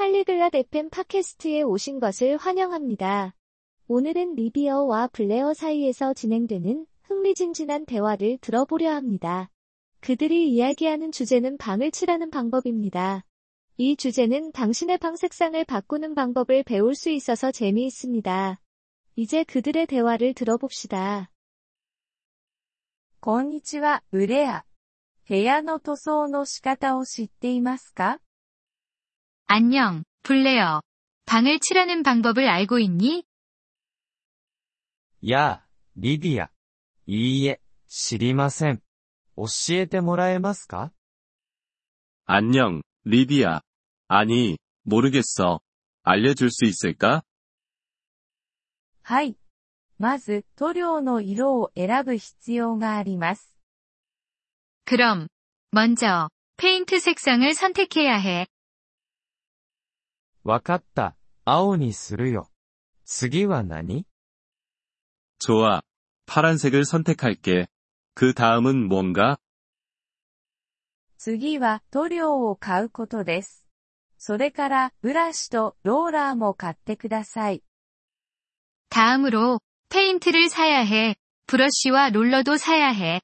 팔리글랏 FM 팟캐스트에 오신 것을 환영합니다. 오늘은 리비어와 블레어 사이에서 진행되는 흥미진진한 대화를 들어보려 합니다. 그들이 이야기하는 주제는 방을 칠하는 방법입니다. 이 주제는 당신의 방 색상을 바꾸는 방법을 배울 수 있어서 재미있습니다. 이제 그들의 대화를 들어봅시다. こんにちは、ブレア。部屋の塗装の仕方を知っていますか 안녕, 블레어. 방을 칠하는 방법을 알고 있니? やあ、リディア。いいえ、知りません。教えてもらえますか 안녕, 리디야. 아니, 모르겠어. 알려줄 수 있을까? はい。まず、塗料の色を選ぶ必要があります。 그럼, 먼저, 페인트 색상을 선택해야 해. わかった。青にするよ。次は何 좋아. 파란색을 선택할게. 그 다음은 뭔가? 次は、塗料を買うことです。それから、ブラシとローラーも買ってください。 다음으로, 페인트를 사야 해. 브러쉬와 롤러도 사야 해.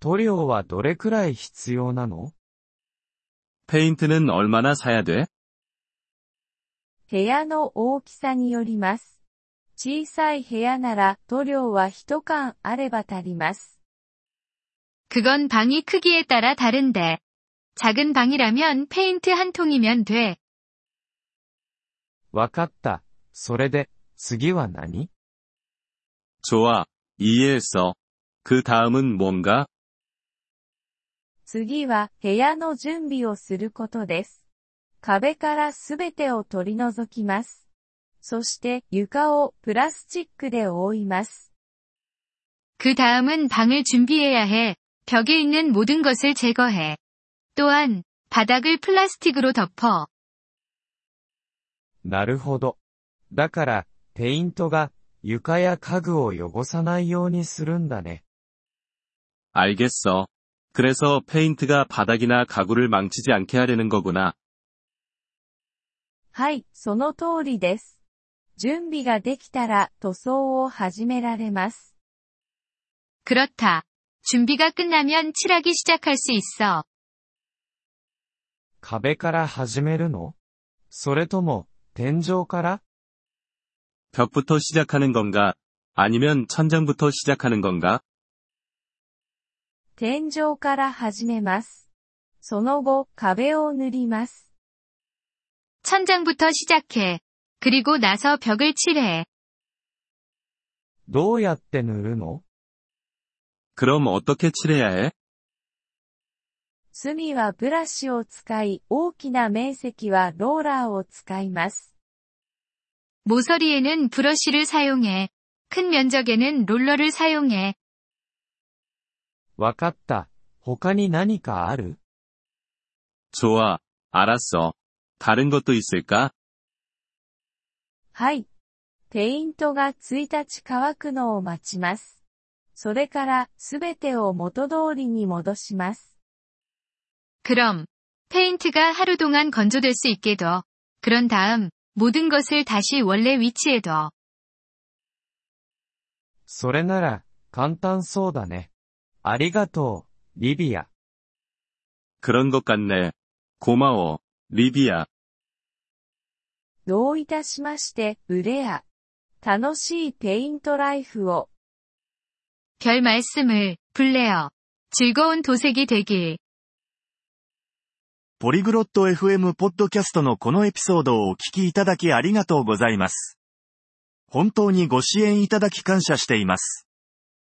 塗料はどれくらい必要なの 페인트는 얼마나 사야 돼? 部屋の大きさによります。小さい部屋なら塗料は一缶あれば足ります。 그건 방이 크기에 따라 다른데. 작은 방이라면 페인트 한 통이면 돼. わかった。それで、次は何 좋아. 이해했어. 그 다음은 뭔가? 次は部屋の準備をすることです。壁からすべてを取り除きます。そして床をプラスチックで覆います。 그 다음은 방을 준비해야 해. 벽에 있는 모든 것을 제거해. 또한, 바닥을 플라스틱으로 덮어. なるほど。だから、ペイントが、床や家具を汚さないようにするんだね。 알겠어. 그래서 페인트가 바닥이나 가구를 망치지 않게 하려는 거구나. はい、その通りです。準備ができたら塗装を始められます。 그렇다. 준비가 끝나면 칠하기 시작할 수 있어. 壁から始めるのそれとも、天井から 벽부터 시작하는 건가? 아니면 천장부터 시작하는 건가? 天井から始めます。その後、壁を塗ります。 천장부터 시작해. 그리고 나서 벽을 칠해. どうやって塗るの 그럼 어떻게 칠해야 해? 隅はブラシを使い、大きな面積はローラーを使います。 모서리에는 브러쉬를 사용해. 큰 면적에는 롤러를 사용해. わかった。他に何かある 좋아. 알았어. 다른 것도 있을까? はい。ペイントが1日乾くのを待ちます。それから、すべてを元通りに戻します。 그럼, 페인트가 하루 동안 건조될 수 있게 둬. 그런 다음, 모든 것을 다시 원래 위치에 둬. それなら、簡単そうだね。 ありがとう、リビア。 그런 것 같네. 고마워. 리비야. どういたしまして、ブレア。楽しいペイントライフを。 별 말씀을, 블레어. 즐거운 도색이 되길. ポリグロット FM ポッドキャストのこのエピソードをお聞きいただきありがとうございます。本当にご支援いただき感謝しています。